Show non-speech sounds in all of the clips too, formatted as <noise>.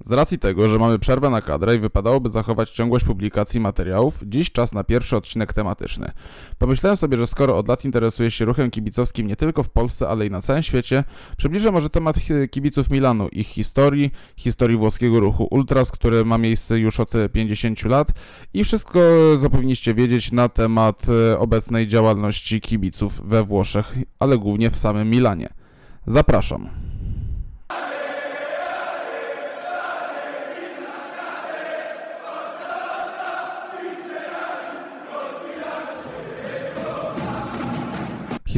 Z racji tego, że mamy przerwę na kadrę i wypadałoby zachować ciągłość publikacji materiałów, dziś czas na pierwszy odcinek tematyczny. Pomyślałem sobie, że skoro od lat interesuję się ruchem kibicowskim nie tylko w Polsce, ale i na całym świecie, przybliżę może temat hi- kibiców Milanu, ich historii, historii włoskiego ruchu Ultras, który ma miejsce już od e, 50 lat i wszystko, co powinniście wiedzieć na temat e, obecnej działalności kibiców we Włoszech, ale głównie w samym Milanie. Zapraszam.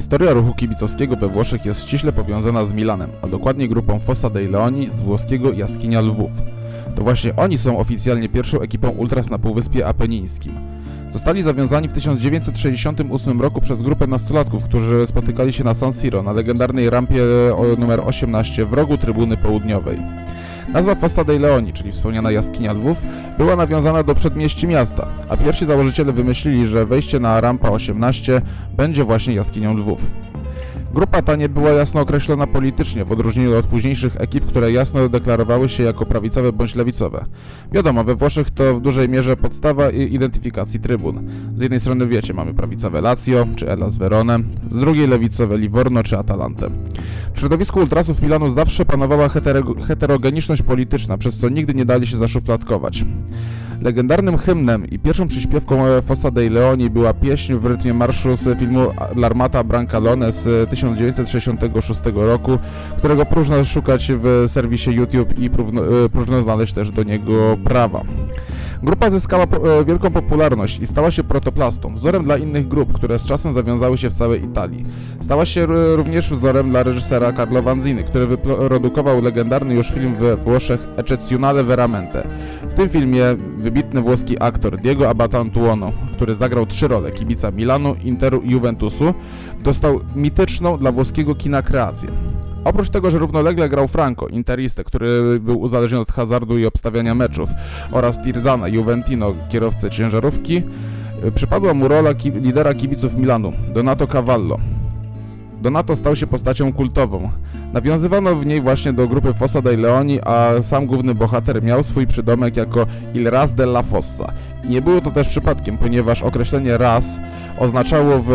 Historia ruchu kibicowskiego we Włoszech jest ściśle powiązana z Milanem, a dokładnie grupą Fossa dei Leoni z włoskiego Jaskinia Lwów. To właśnie oni są oficjalnie pierwszą ekipą ultras na Półwyspie Apenińskim. Zostali zawiązani w 1968 roku przez grupę nastolatków, którzy spotykali się na San Siro, na legendarnej rampie o- numer 18 w rogu trybuny południowej. Nazwa Fossa dei Leoni, czyli wspomniana jaskinia lwów, była nawiązana do przedmieści miasta, a pierwsi założyciele wymyślili, że wejście na rampa 18 będzie właśnie jaskinią lwów. Grupa ta nie była jasno określona politycznie, w odróżnieniu od późniejszych ekip, które jasno deklarowały się jako prawicowe bądź lewicowe. Wiadomo, we Włoszech to w dużej mierze podstawa identyfikacji trybun. Z jednej strony wiecie, mamy prawicowe Lazio czy Hellas Verone, z drugiej lewicowe Livorno czy Atalantę. W środowisku ultrasów Milanu zawsze panowała hetero- heterogeniczność polityczna, przez co nigdy nie dali się zaszufladkować. Legendarnym hymnem i pierwszą przyśpiewką Fossa dei Leoni była pieśń w rytmie marszu z filmu L'Armata Brancalone z 1966 roku, którego próżno szukać w serwisie YouTube i próżno, e, znaleźć też do niego prawa. Grupa zyskała po, e, wielką popularność i stała się protoplastą, wzorem dla innych grup, które z czasem zawiązały się w całej Italii. Stała się r- również wzorem dla reżysera Carlo Vanzini, który wyprodukował legendarny już film we Włoszech Eccezionale Veramente. W tym filmie wybitny włoski aktor Diego Abatantuono, który zagrał trzy role kibica Milanu, Interu i Juventusu, dostał mityczną dla włoskiego kina kreację. Oprócz tego, że równolegle grał Franco, interistę, który był uzależniony od hazardu i obstawiania meczów, oraz Tirzana, Juventino, kierowcę ciężarówki, y, przypadła mu rola ki lidera kibiców Milanu, Donato Cavallo. Donato stał się postacią kultową. Nawiązywano w niej właśnie do grupy Fossa dei Leoni, a sam główny bohater miał swój przydomek jako Il Ras della Fossa. Nie było to też przypadkiem, ponieważ określenie ras oznaczało w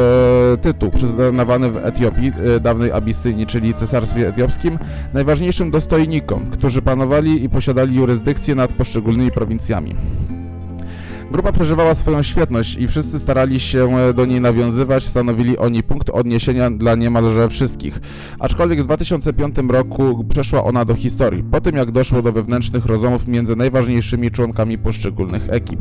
tytuł przyznawany w Etiopii, e, dawnej Abysynii, czyli Cesarstwie Etiopskim, najważniejszym dostojnikom, którzy panowali i posiadali jurysdykcję nad poszczególnymi prowincjami. Grupa przeżywała swoją świetność i wszyscy starali się e, do niej nawiązywać, stanowili oni punkt odniesienia dla niemalże wszystkich. Aczkolwiek w 2005 roku przeszła ona do historii, po tym jak doszło do wewnętrznych rozmów między najważniejszymi członkami poszczególnych ekip.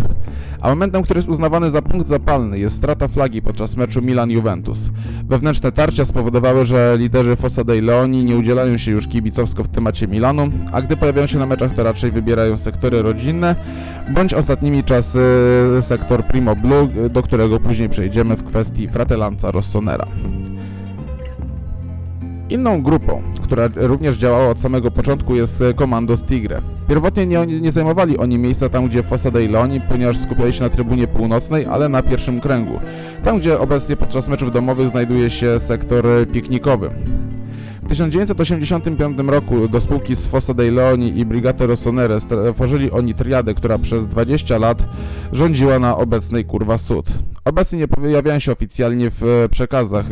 A momentem, który jest uznawany za punkt zapalny jest strata flagi podczas meczu Milan-Juventus. Wewnętrzne tarcia spowodowały, że liderzy Fossa dei Leoni nie udzielają się już kibicowsko w temacie Milanu, a gdy pojawiają się na meczach, to raczej wybierają sektory rodzinne, bądź ostatnimi czasy sektor Primo Blue, do którego później przejdziemy w kwestii Fratellanza Rossonera. Inną grupą, która również działała od samego początku jest Commandos Tigre. Pierwotnie nie, nie zajmowali oni miejsca tam, gdzie Fossa dei Leoni, ponieważ skupiali się na trybunie północnej, ale na pierwszym kręgu. Tam, gdzie obecnie podczas meczów domowych znajduje się sektor piknikowy. W 1985 roku do spółki z Fossa dei Leoni i Brigate Rossonere stworzyli oni triadę, która przez 20 lat rządziła na obecnej Kurwa Sud. Obecnie nie pojawiają się oficjalnie w e, przekazach,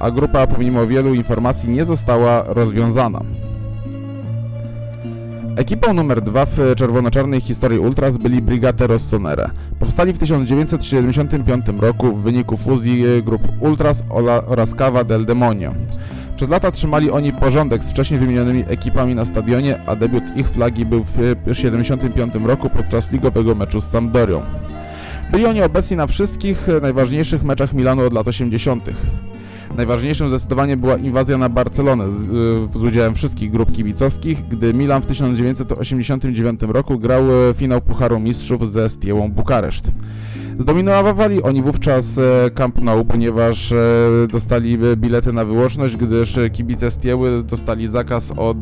a grupa pomimo wielu informacji nie została rozwiązana. Ekipą numer 2 w czerwono-czarnej historii Ultras byli Brigate Rossonere. Powstali w 1975 roku w wyniku fuzji e, grup Ultras oraz Cava del Demonio. Przez lata trzymali oni porządek z wcześniej wymienionymi ekipami na stadionie, a debiut ich flagi był w 1975 roku podczas ligowego meczu z Sampdorią. Byli oni obecni na wszystkich e, najważniejszych meczach Milanu od lat 80. Najważniejszym zdecydowanie była inwazja na Barcelonę z, y, z udziałem wszystkich grup kibicowskich, gdy Milan w 1989 roku grał e, finał Pucharu Mistrzów ze Stiełą Bukareszt. Zdominowali oni wówczas e, Camp Nou, ponieważ e, dostali e, bilety na wyłączność, gdyż kibice Stieły dostali zakaz od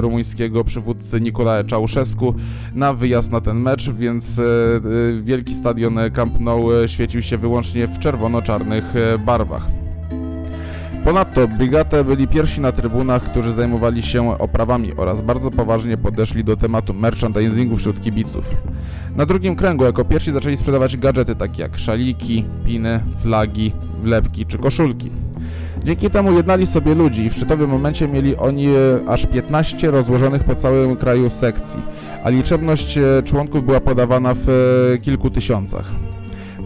rumuńskiego przywódcy Nicolae Ceausescu na wyjazd na ten mecz, więc wielki stadion Camp Nou świecił się wyłącznie w czerwono-czarnych barwach. Ponadto Brigate byli pierwsi na trybunach, którzy zajmowali się oprawami oraz bardzo poważnie podeszli do tematu merchandisingu wśród kibiców. Na drugim kręgu jako pierwsi zaczęli sprzedawać gadżety takie jak szaliki, piny, flagi, wlepki czy koszulki. Dzięki temu jednali sobie ludzi i w szczytowym momencie mieli oni e, aż 15 rozłożonych po całym kraju sekcji, a liczebność e, członków była podawana w e, kilku tysiącach.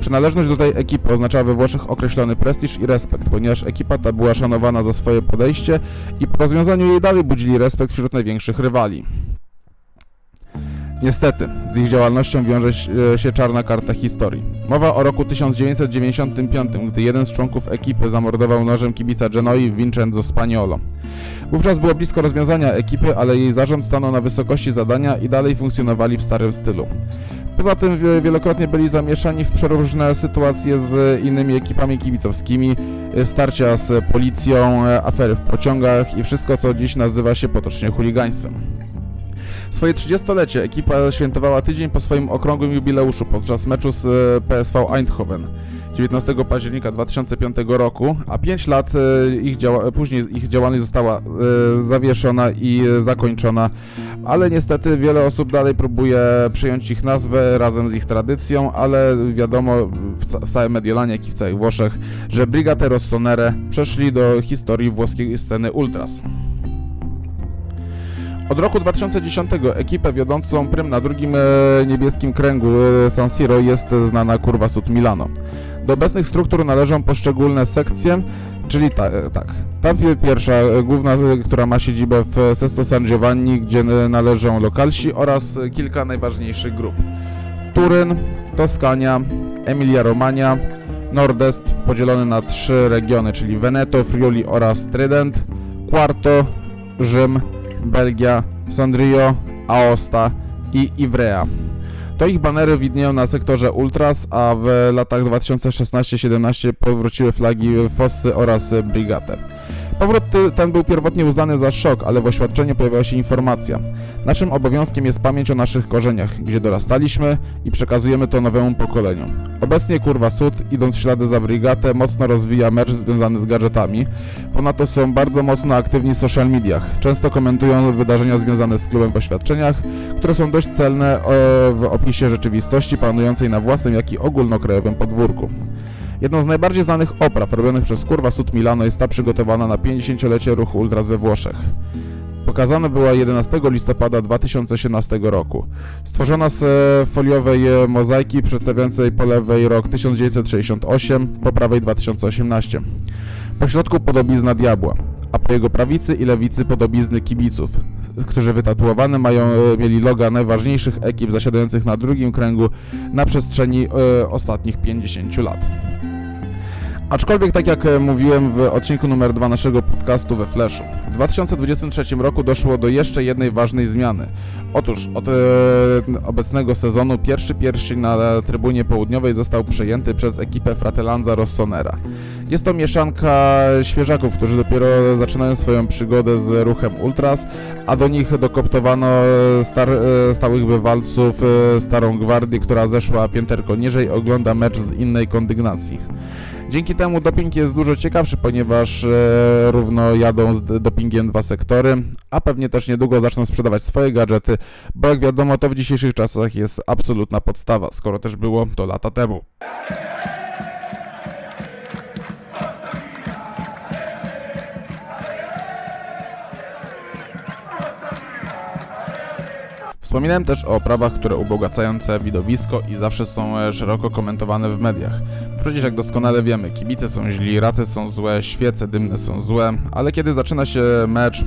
Przynależność do tej ekipy oznaczała we Włoszech określony prestiż i respekt, ponieważ ekipa ta była szanowana za swoje podejście i po rozwiązaniu jej dalej budzili respekt wśród największych rywali. Niestety, z ich działalnością wiąże się czarna karta historii. Mowa o roku 1995, gdy jeden z członków ekipy zamordował nożem kibica Genoi Vincenzo Spaniolo. Wówczas było blisko rozwiązania ekipy, ale jej zarząd stanął na wysokości zadania i dalej funkcjonowali w starym stylu. Poza tym wielokrotnie byli zamieszani w przeróżne sytuacje z innymi ekipami kibicowskimi, starcia z policją, afery w pociągach i wszystko, co dziś nazywa się potocznie chuligaństwem. Swoje 30-lecie ekipa świętowała tydzień po swoim okrągłym jubileuszu podczas meczu z e, PSV Eindhoven 19 października 2005 roku, a 5 lat e, ich działa, później ich działalność została e, zawieszona i zakończona, ale niestety wiele osób dalej próbuje przyjąć ich nazwę razem z ich tradycją, ale wiadomo w całym Mediolanie, jak i w całych Włoszech, że Brigate Rossonere przeszli do historii włoskiej sceny ultras. Od roku 2010 ekipę wiodącą prym na drugim e, niebieskim kręgu e, San Siro jest znana kurwa Sud Milano. Do obecnych struktur należą poszczególne sekcje, czyli ta, e, tak. Ta pierwsza, główna, która ma siedzibę w Sesto San Giovanni, gdzie należą lokalsi oraz kilka najważniejszych grup. Turyn, Toskania, Emilia-Romagna, Nordest podzielony na trzy regiony, czyli Veneto, Friuli oraz Trident, Quarto, Rzym, Belgia, Sondrio, Aosta i Ivrea. To ich banery widnieją na sektorze Ultras, a w latach 2016-17 powróciły flagi Fossy oraz Brigate. Powrót ten był pierwotnie uznany za szok, ale w oświadczeniu pojawiła się informacja. Naszym obowiązkiem jest pamięć o naszych korzeniach, gdzie dorastaliśmy i przekazujemy to nowemu pokoleniu. Obecnie Kurwa Sud, idąc w ślady za Brigatę, mocno rozwija merch związany z gadżetami. Ponadto są bardzo mocno aktywni w social mediach. Często komentują wydarzenia związane z klubem w oświadczeniach, które są dość celne w opisie rzeczywistości panującej na własnym, jak i ogólnokrajowym podwórku. Jedną z najbardziej znanych opraw robionych przez Kurwa Sud Milano jest ta przygotowana na 50-lecie ruchu Ultras we Włoszech. Pokazana była 11 listopada 2018 roku. Stworzona z e, foliowej e, mozaiki przedstawiającej po lewej rok 1968, po prawej 2018. Po środku podobizna diabła, a po jego prawicy i lewicy podobizny kibiców, którzy wytatuowane mają, e, mieli loga najważniejszych ekip zasiadających na drugim kręgu na przestrzeni ostatnich 50 lat. Aczkolwiek, tak jak e, mówiłem w odcinku numer 2 naszego podcastu we Flashu, w 2023 roku doszło do jeszcze jednej ważnej zmiany. Otóż od e, obecnego sezonu pierwszy pierścień na trybunie południowej został przejęty przez ekipę Fratelanza Rossonera. Jest to mieszanka świeżaków, którzy dopiero zaczynają swoją przygodę z ruchem Ultras, a do nich dokoptowano star, e, stałych bywalców, e, starą gwardię, która zeszła pięterko niżej, ogląda mecz z innej kondygnacji. Dzięki temu doping jest dużo ciekawszy, ponieważ e, równo jadą z dopingiem dwa sektory, a pewnie też niedługo zaczną sprzedawać swoje gadżety, bo jak wiadomo to w dzisiejszych czasach jest absolutna podstawa, skoro też było to lata temu. Wspominałem też o oprawach, które ubogacają całe widowisko i zawsze są e, szeroko komentowane w mediach. Przecież jak doskonale wiemy, kibice są źli, race są złe, świece dymne są złe, ale kiedy zaczyna się mecz,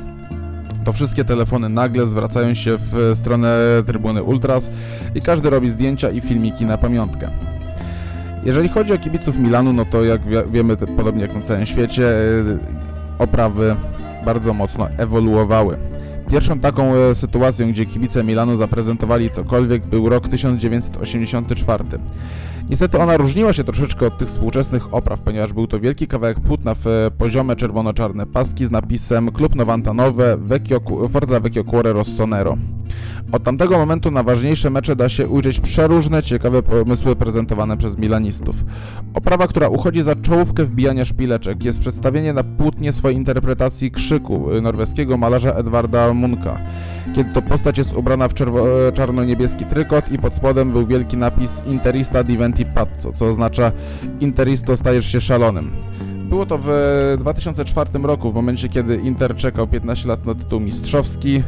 to wszystkie telefony nagle zwracają się w stronę trybuny Ultras i każdy robi zdjęcia i filmiki na pamiątkę. Jeżeli chodzi o kibiców Milanu, no to jak wiemy, podobnie jak na całym świecie, e, oprawy bardzo mocno ewoluowały. Pierwszą taką e, sytuacją, gdzie kibice Milanu zaprezentowali cokolwiek, był rok 1984. Niestety ona różniła się troszeczkę od tych współczesnych opraw, ponieważ był to wielki kawałek płótna w e, poziome czerwono-czarne paski z napisem Klub Novantanowe Vecchio, Forza Vecchio Cuore Rossonero. Od tamtego momentu na ważniejsze mecze da się ujrzeć przeróżne, ciekawe pomysły prezentowane przez milanistów. Oprawa, która uchodzi za czołówkę wbijania szpileczek, jest przedstawienie na płótnie swojej interpretacji krzyku y, norweskiego malarza Edwarda Munka. Kiedy to postać jest ubrana w czerwo- czarno-niebieski trykot i pod spodem był wielki napis Interista diventi pazzo, co oznacza Interisto stajesz się szalonym. Było to w 2004 roku, w momencie kiedy Inter czekał 15 lat na tytuł mistrzowski. Yy,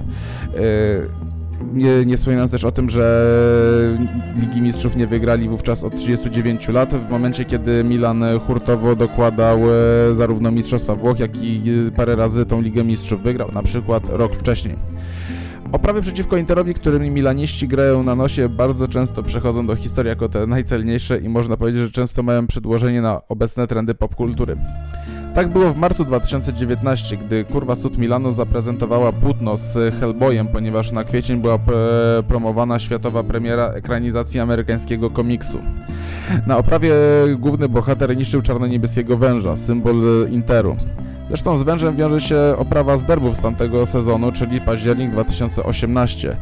Nie, nie wspominając też o tym, że Ligi Mistrzów nie wygrali wówczas od 39 lat, w momencie kiedy Milan hurtowo dokładał e, zarówno Mistrzostwa Włoch, jak i parę razy tą Ligę Mistrzów wygrał, na przykład rok wcześniej. Oprawy przeciwko Interowi, którymi milaniści grają na nosie, bardzo często przechodzą do historii jako te najcelniejsze i można powiedzieć, że często mają przedłożenie na obecne trendy popkultury. Tak było w marcu 2019, gdy kurwa Sud Milano zaprezentowała płótno z Hellboyem, ponieważ na kwiecień była promowana światowa premiera ekranizacji amerykańskiego komiksu. Na oprawie główny bohater niszczył czarno-niebieskiego węża, symbol Interu. Zresztą z wężem wiąże się oprawa z derbów z tamtego sezonu, czyli październik 2018.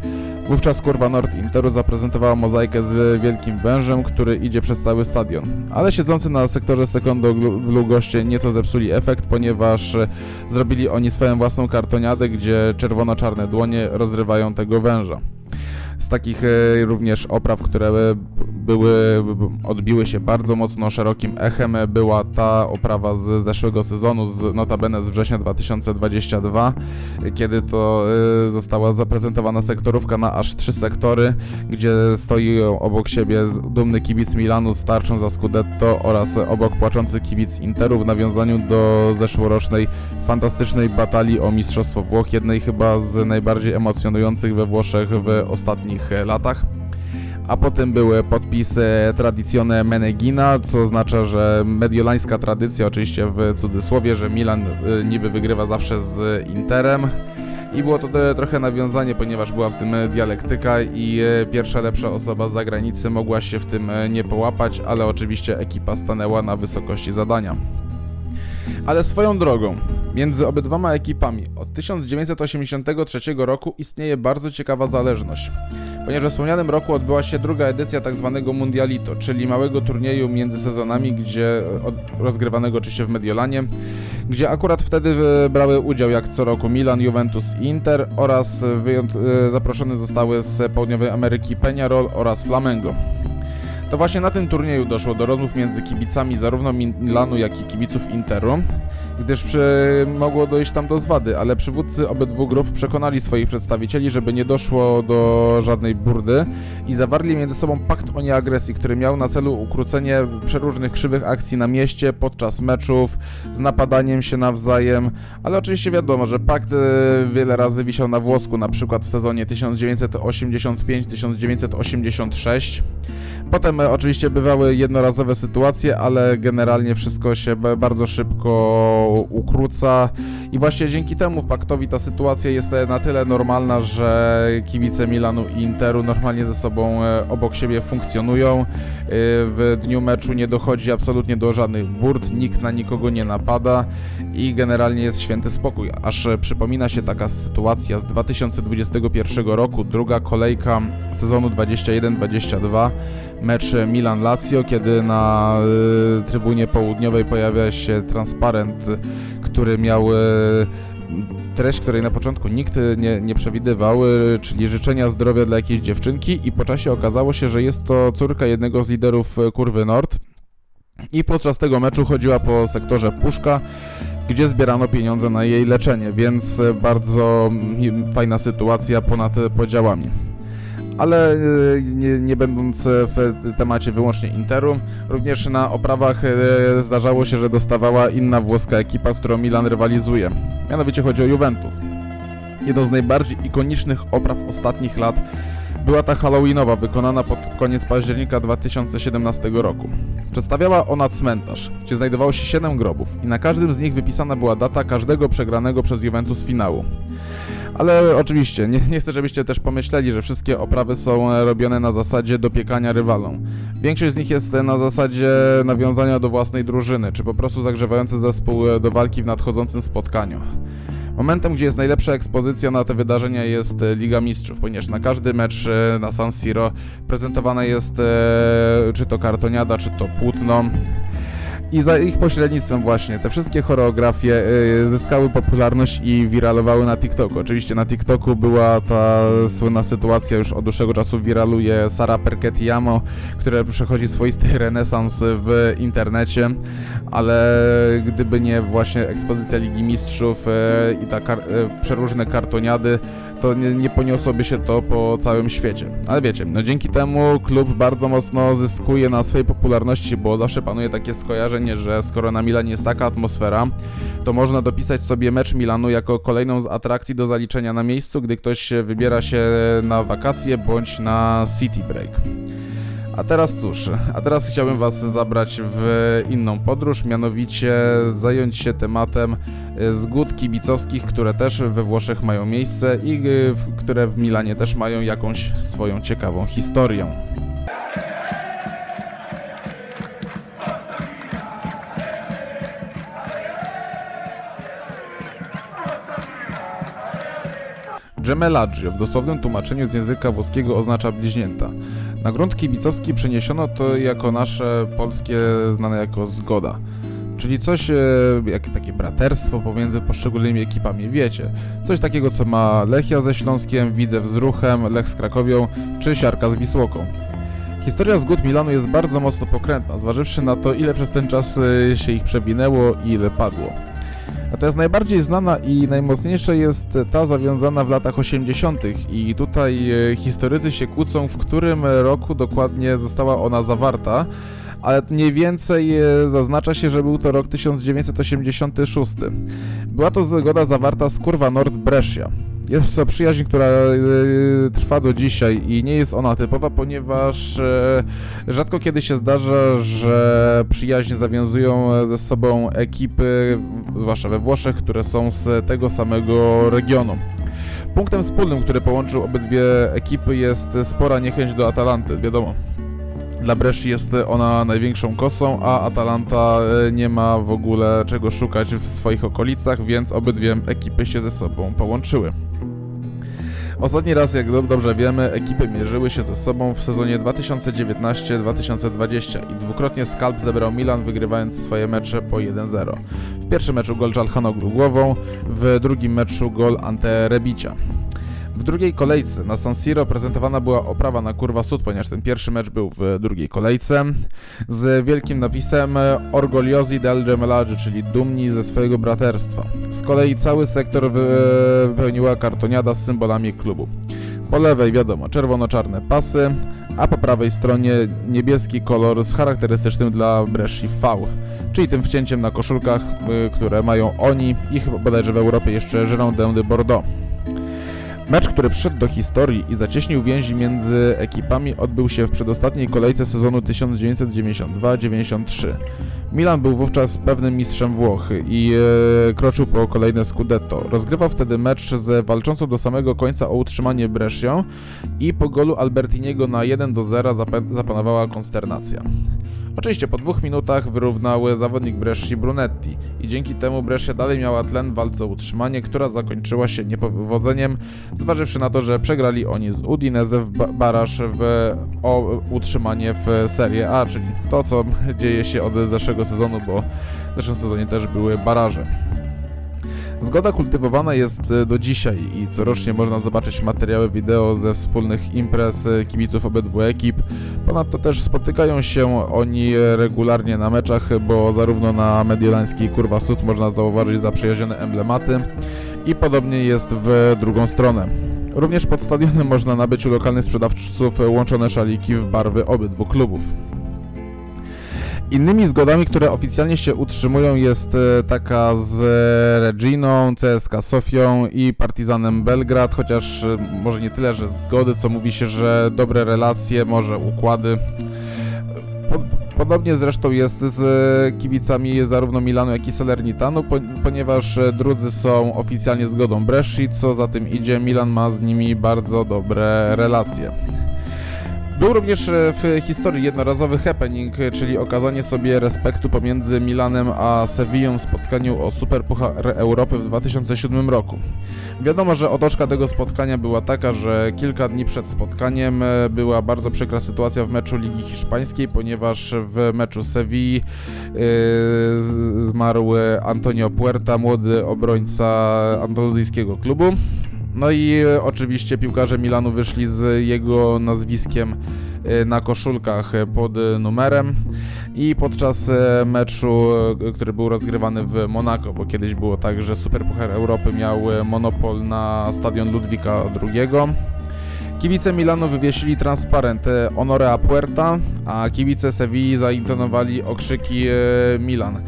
Wówczas kurwa Nord Interu zaprezentowała mozaikę z wielkim wężem, który idzie przez cały stadion. Ale siedzący na sektorze Secondo Blue goście nieco zepsuli efekt, ponieważ e, zrobili oni swoją własną kartoniadę, gdzie czerwono-czarne dłonie rozrywają tego węża. Z takich e, również opraw, które były, odbiły się bardzo mocno szerokim echem, była ta oprawa z zeszłego sezonu, z notabene z września 2022, kiedy to e, została zaprezentowana sektorówka na aż trzy sektory, gdzie stoi obok siebie dumny kibic Milanu z tarczą za Scudetto oraz obok płaczący kibic Interu w nawiązaniu do zeszłorocznej fantastycznej batalii o Mistrzostwo Włoch, jednej chyba z najbardziej emocjonujących we Włoszech w ostatnich e, latach. A potem były podpisy Tradizione Menegina, co oznacza, że mediolańska tradycja, oczywiście w cudzysłowie, że Milan y, niby wygrywa zawsze z Interem. I było to te- trochę nawiązanie, ponieważ była w tym e, dialektyka i e, pierwsza lepsza osoba z zagranicy mogła się w tym e, nie połapać, ale oczywiście ekipa stanęła na wysokości zadania. Ale swoją drogą, między obydwoma ekipami od 1983 roku istnieje bardzo ciekawa zależność. Ponieważ we wspomnianym roku odbyła się druga edycja tzw. Mundialito, czyli małego turnieju między sezonami, gdzie od, rozgrywanego oczywiście w Mediolanie, gdzie akurat wtedy e, brały udział jak co roku Milan, Juventus i Inter oraz e, zaproszone zostały z Południowej Ameryki Peñarol oraz Flamengo. To właśnie na tym turnieju doszło do rozmów między kibicami zarówno Milanu, jak i kibiców Interu, gdyż przy... mogło dojść tam do zwady, ale przywódcy obydwu grup przekonali swoich przedstawicieli, żeby nie doszło do żadnej burdy i zawarli między sobą pakt o nieagresji, który miał na celu ukrócenie przeróżnych krzywych akcji na mieście podczas meczów, z napadaniem się nawzajem, ale oczywiście wiadomo, że pakt e, wiele razy wisiał na włosku, na przykład w sezonie 1985-1986. Potem oczywiście bywały jednorazowe sytuacje, ale generalnie wszystko się bardzo szybko ukróca i właśnie dzięki temu paktowi ta sytuacja jest na tyle normalna, że kibice Milanu i Interu normalnie ze sobą e, obok siebie funkcjonują. E, W dniu meczu nie dochodzi absolutnie do żadnych burd, nikt na nikogo nie napada i generalnie jest święty spokój. Aż przypomina się taka sytuacja z 2021 roku, druga kolejka sezonu 21-22 mecz Milan-Lazio, kiedy na y, trybunie południowej pojawia się transparent, który miał y, treść, której na początku nikt nie, nie przewidywał, y, czyli życzenia zdrowia dla jakiejś dziewczynki i po czasie okazało się, że jest to córka jednego z liderów Kurwy Nord. I podczas tego meczu chodziła po sektorze Puszka, gdzie zbierano pieniądze na jej leczenie, więc bardzo mm, fajna sytuacja ponad podziałami ale y, nie, nie będąc w temacie wyłącznie Interu, również na oprawach y, zdarzało się, że dostawała inna włoska ekipa, z którą Milan rywalizuje. Mianowicie chodzi o Juventus. Jedną z najbardziej ikonicznych opraw ostatnich lat była ta Halloweenowa, wykonana pod koniec października 2017 roku. Przedstawiała ona cmentarz, gdzie znajdowało się 7 grobów i na każdym z nich wypisana była data każdego przegranego przez Juventus finału. Ale oczywiście, nie, nie chcę, żebyście też pomyśleli, że wszystkie oprawy są e, robione na zasadzie dopiekania rywalom. Większość z nich jest e, na zasadzie nawiązania do własnej drużyny, czy po prostu zagrzewający zespół e, do walki w nadchodzącym spotkaniu. Momentem, gdzie jest najlepsza ekspozycja na te wydarzenia jest Liga Mistrzów, ponieważ na każdy mecz na San Siro prezentowana jest czy to kartoniada, czy to płótno. I za ich pośrednictwem właśnie te wszystkie choreografie y, zyskały popularność i wiralowały na TikToku. Oczywiście na TikToku była ta słynna sytuacja, już od dłuższego czasu wiraluje Sara Perketiamo, która przechodzi swoisty renesans w internecie, ale gdyby nie właśnie ekspozycja Ligi Mistrzów y, i ta kar- y, przeróżne kartoniady, to nie, nie poniosłoby się to po całym świecie. Ale wiecie, no dzięki temu klub bardzo mocno zyskuje na swojej popularności, bo zawsze panuje takie skojarzenie, że skoro na Milanie jest taka atmosfera, to można dopisać sobie mecz Milanu jako kolejną z atrakcji do zaliczenia na miejscu, gdy ktoś wybiera się na wakacje bądź na city break. A teraz cóż, a teraz chciałbym Was zabrać w inną podróż, mianowicie zająć się tematem y, zgód kibicowskich, które też we Włoszech mają miejsce i w- które w Milanie też mają jakąś swoją ciekawą historię. Gemellaggio w dosłownym tłumaczeniu z języka włoskiego oznacza bliźnięta. Na grunt kibicowski przeniesiono to jako nasze polskie znane jako zgoda. Czyli coś, e, jak takie braterstwo pomiędzy poszczególnymi ekipami, wiecie. Coś takiego, co ma Lechia ze Śląskiem, Widzew z Ruchem, Lech z Krakowią, czy Siarka z Wisłoką. Historia zgód Milanu jest bardzo mocno pokrętna, zważywszy na to, ile przez ten czas e, się ich przewinęło i ile padło. Natomiast najbardziej znana i najmocniejsza jest ta zawiązana w latach 80. i tutaj e, historycy się kłócą, w którym roku dokładnie została ona zawarta, ale mniej więcej e, zaznacza się, że był to rok 1986. Była to zgoda zawarta z Kurwa Nord Brescia. Jest to przyjaźń, która e, trwa do dzisiaj i nie jest ona typowa, ponieważ e, rzadko kiedy się zdarza, że przyjaźń zawiązują ze sobą ekipy, zwłaszcza we Włoszech, które są z tego samego regionu. Punktem wspólnym, który połączył obydwie ekipy jest spora niechęć do Atalanty, wiadomo. Dla Bresci jest ona największą kosą, a Atalanta e, nie ma w ogóle czego szukać w swoich okolicach, więc obydwie ekipy się ze sobą połączyły. Ostatni raz, jak do- dobrze wiemy, ekipy mierzyły się ze sobą w sezonie 2019-2020 i dwukrotnie Skalp zebrał Milan, wygrywając swoje mecze po 1-0. W pierwszym meczu gol Jalhanoglu głową, w drugim meczu gol Ante Rebicia. W drugiej kolejce na San Siro prezentowana była oprawa na kurwa sud, ponieważ ten pierwszy mecz był w drugiej kolejce z wielkim napisem Orgogliosi del Gemellaggio, czyli dumni ze swojego braterstwa. Z kolei cały sektor wy- wypełniła kartoniada z symbolami klubu. Po lewej wiadomo czerwono-czarne pasy, a po prawej stronie niebieski kolor z charakterystycznym dla Bresci V, czyli tym wcięciem na koszulkach, y, które mają oni i chyba bodajże w Europie jeszcze Girondin de Bordeaux. Mecz, który przyszedł do historii i zacieśnił więzi między ekipami, odbył się w przedostatniej kolejce sezonu 1992-93. Milan był wówczas pewnym mistrzem Włoch i e, kroczył po kolejne Scudetto. Rozgrywał wtedy mecz z walczącą do samego końca o utrzymanie Brescią i po golu Albertiniego na 1 do 0 zape- zapanowała konsternacja. Oczywiście po dwóch minutach wyrównał zawodnik Bresci Brunetti i dzięki temu Brescia dalej miała tlen w walce o utrzymanie, która zakończyła się niepowodzeniem, zważywszy na to, że przegrali oni z Udinese w ba- w, o utrzymanie w Serie A, czyli to co dzieje się od zeszłego sezonu, bo w zeszłym sezonie też były baraże. Zgoda kultywowana jest e, do dzisiaj i corocznie można zobaczyć materiały wideo ze wspólnych imprez e, kibiców obydwu ekip. Ponadto też spotykają się oni regularnie na meczach, bo zarówno na mediolańskiej Kurwa Sud można zauważyć zaprzyjaźnione emblematy i podobnie jest w drugą stronę. Również pod stadionem można nabyć u lokalnych sprzedawców łączone szaliki w barwy obydwu klubów. Innymi zgodami, które oficjalnie się utrzymują jest e, taka z Reginą, CSK Sofią i Partizanem Belgrad, chociaż e, może nie tyle, że zgody, co mówi się, że dobre relacje, może układy. Po, podobnie zresztą jest z kibicami zarówno Milanu, jak i Salernitanu, po, ponieważ drudzy są oficjalnie zgodą Bresci, co za tym idzie, Milan ma z nimi bardzo dobre relacje. Był również e, w historii jednorazowy happening, e, czyli okazanie sobie respektu pomiędzy Milanem a Sevillą w spotkaniu o Superpuchar Europy w 2007 roku. Wiadomo, że otoczka tego spotkania była taka, że kilka dni przed spotkaniem e, była bardzo przykra sytuacja w meczu Ligi Hiszpańskiej, ponieważ w meczu Sevilla zmarł Antonio Puerta, młody obrońca andaluzyjskiego klubu. No i e, oczywiście piłkarze Milanu wyszli z jego nazwiskiem e, na koszulkach pod numerem i podczas e, meczu, który był rozgrywany w Monako, bo kiedyś było tak, że Superpuchar Europy miał monopol na stadion Ludwika II. Kibice Milanu wywiesili transparent Honorea Puerta, a kibice Sewilli zaintonowali okrzyki Milan.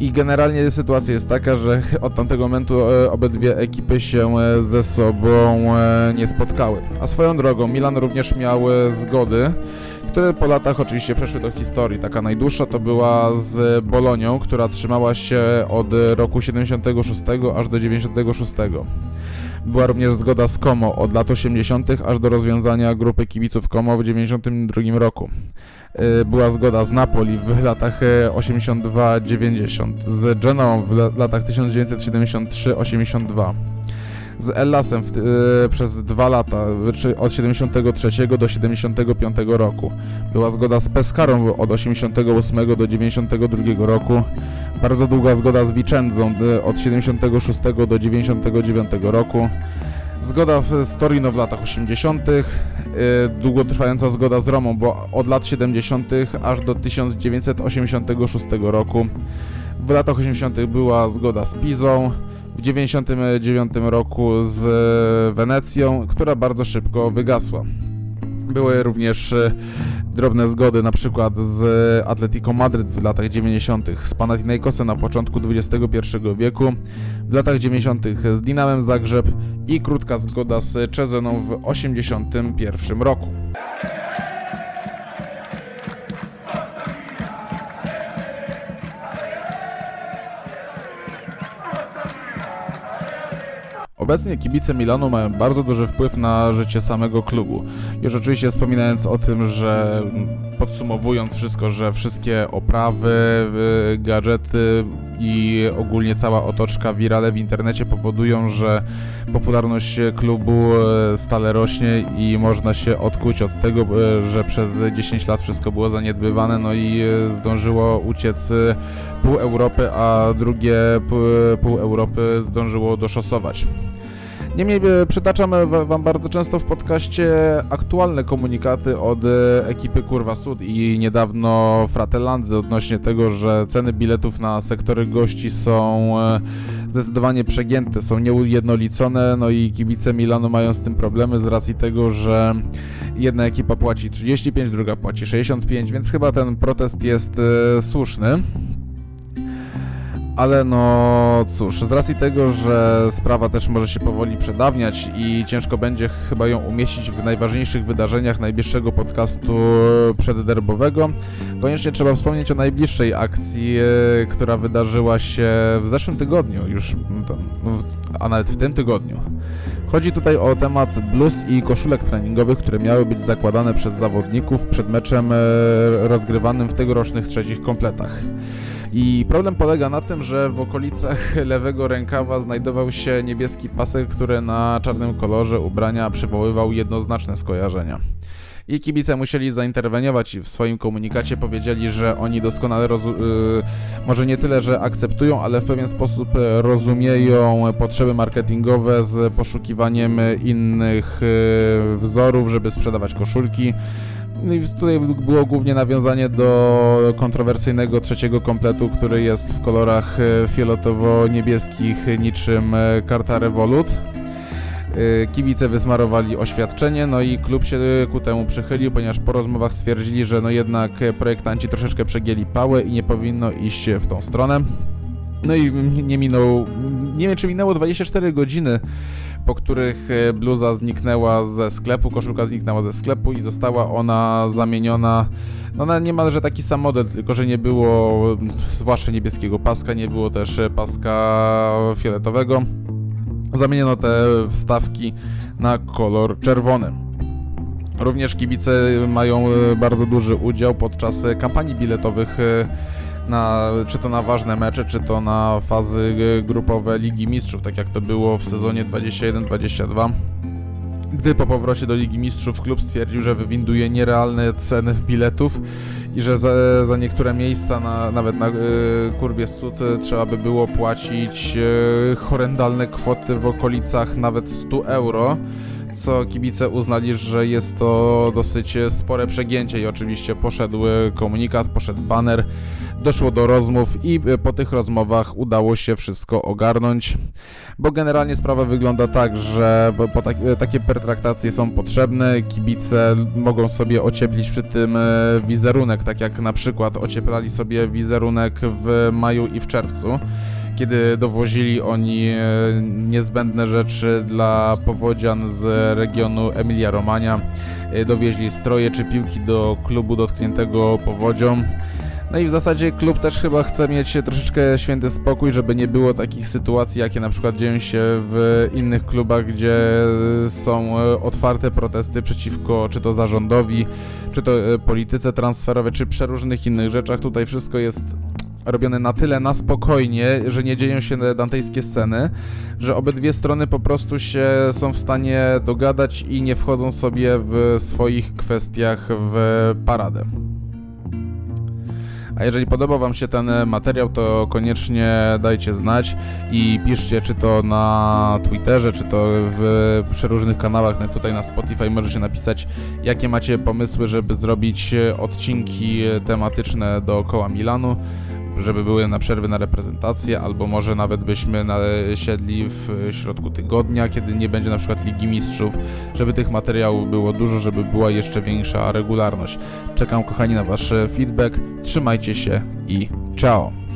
I generalnie sytuacja jest taka, że <laughs> od tamtego momentu e, obydwie ekipy się e, ze sobą e, nie spotkały. A swoją drogą Milan również miał zgody, które po latach oczywiście przeszły do historii. Taka najdłuższa to była z Bolonią, która trzymała się od roku 76 aż do 96. Była również zgoda z Como od lat 80. aż do rozwiązania grupy kibiców Como w 92 roku. Y, była zgoda z Napoli w latach 82-90, y, z Genoą w latach 1973-82 z Ellasem w, y, przez dwa lata, od 73 do 75 roku. Była zgoda z Pescarą od 88 do 92 roku. Bardzo długa zgoda z Vicenzą y, od 76 do 99 roku. Zgoda z Torino w latach 80., y, długotrwająca zgoda z Romą, bo od lat 70. aż do 1986 roku. W latach 80. była zgoda z Pizą, w 99 roku z Wenecją, która bardzo szybko wygasła. Były również e, drobne zgody, na przykład z Atletico Madryt w latach 90., z Panathinaikosem na początku XXI wieku, w latach 90. z Dinamem Zagrzeb i krótka zgoda z Czezeną w 81 roku. Obecnie kibice Milanu mają bardzo duży wpływ na życie samego klubu. Już oczywiście wspominając o tym, że podsumowując wszystko, że wszystkie oprawy, gadżety i ogólnie cała otoczka wirale w internecie powodują, że popularność klubu e, stale rośnie i można się odkuć od tego, e, że przez 10 lat wszystko było zaniedbywane, no i e, zdążyło uciec pół Europy, a drugie pół Europy zdążyło doszosować. Niemniej e, przytaczamy Wam bardzo często w podcaście aktualne komunikaty od e, ekipy Kurwa Sud i niedawno Fratelandzy odnośnie tego, że ceny biletów na sektory gości są e, zdecydowanie przegięte, są nieujednolicone, no i kibice Milanu mają z tym problemy z racji tego, że jedna ekipa płaci 35, druga płaci 65, więc chyba ten protest jest słuszny ale no cóż, z racji tego, że sprawa też może się powoli przedawniać i ciężko będzie chyba ją umieścić w najważniejszych wydarzeniach najbliższego podcastu przedderbowego, koniecznie trzeba wspomnieć o najbliższej akcji, e, która wydarzyła się w zeszłym tygodniu, już, a nawet w tym tygodniu. Chodzi tutaj o temat bluz i koszulek treningowych, które miały być zakładane przez zawodników przed meczem e, rozgrywanym w tegorocznych trzecich kompletach. I problem polega na tym, że w okolicach lewego rękawa znajdował się niebieski pasek, który na czarnym kolorze ubrania przywoływał jednoznaczne skojarzenia. I kibice musieli zainterweniować i w swoim komunikacie powiedzieli, że oni doskonale yy, może nie tyle, że akceptują, ale w pewien sposób rozumieją potrzeby marketingowe z poszukiwaniem innych yy, wzorów, żeby sprzedawać koszulki no i tutaj było głównie nawiązanie do kontrowersyjnego trzeciego kompletu, który jest w kolorach e, fioletowo-niebieskich niczym e, karta Revolut. E, kibice wysmarowali oświadczenie, no i klub się ku temu przychylił, ponieważ po rozmowach stwierdzili, że no jednak projektanci troszeczkę przegięli pałę i nie powinno iść w tą stronę. No i nie minął, nie wiem czy minęło 24 godziny, po których e, bluza zniknęła ze sklepu, koszulka zniknęła ze sklepu i została ona zamieniona no na niemalże taki sam model, tylko że nie było zwłaszcza niebieskiego paska, nie było też e, paska Również kibice mają e, bardzo duży udział podczas kampanii biletowych na, czy to na ważne mecze, czy to na fazy e, grupowe Ligi Mistrzów, tak jak to było w sezonie 21-22. Gdy po powrocie do Ligi Mistrzów klub stwierdził, że wywinduje nierealne ceny biletów i że za, za niektóre miejsca, na, nawet na y, kurwie Sud, y, trzeba by było płacić y, horrendalne kwoty w okolicach nawet 100 euro, co kibice uznali, że jest to dosyć spore przegięcie i oczywiście poszedł y, komunikat, poszedł banner, doszło do rozmów i y, po tych rozmowach udało się wszystko ogarnąć, bo generalnie sprawa wygląda tak, że tak, takie pertraktacje są potrzebne, kibice mogą sobie ocieplić przy tym e, wizerunek, tak jak na przykład ocieplali sobie wizerunek w maju i w czerwcu, kiedy dowozili oni e, niezbędne rzeczy dla powodzian z regionu Emilia-Romagna, E, dowieźli stroje czy piłki do klubu dotkniętego powodzią. No i w zasadzie klub też chyba chce mieć troszeczkę święty spokój, żeby nie było takich sytuacji, jakie na przykład dzieją się w innych klubach, gdzie są e, otwarte protesty przeciwko czy to zarządowi, czy to polityce transferowej, czy przeróżnych innych rzeczach. Tutaj wszystko jest robione na tyle na spokojnie, że nie dzieją się dantejskie sceny, że obydwie strony po prostu się są w stanie dogadać i nie wchodzą sobie w swoich kwestiach w paradę. A jeżeli podobał Wam się ten materiał, to koniecznie dajcie znać i piszcie, czy to na Twitterze, czy to w przeróżnych kanałach, tutaj na Spotify możecie napisać, jakie macie pomysły, żeby zrobić odcinki tematyczne dookoła Milanu, żeby były na przerwy na reprezentację, albo może nawet byśmy siedli w środku tygodnia, kiedy nie będzie na przykład Ligi Mistrzów, żeby tych materiałów było dużo, żeby była jeszcze większa regularność. Czekam kochani na Wasz feedback, trzymajcie się i ciao!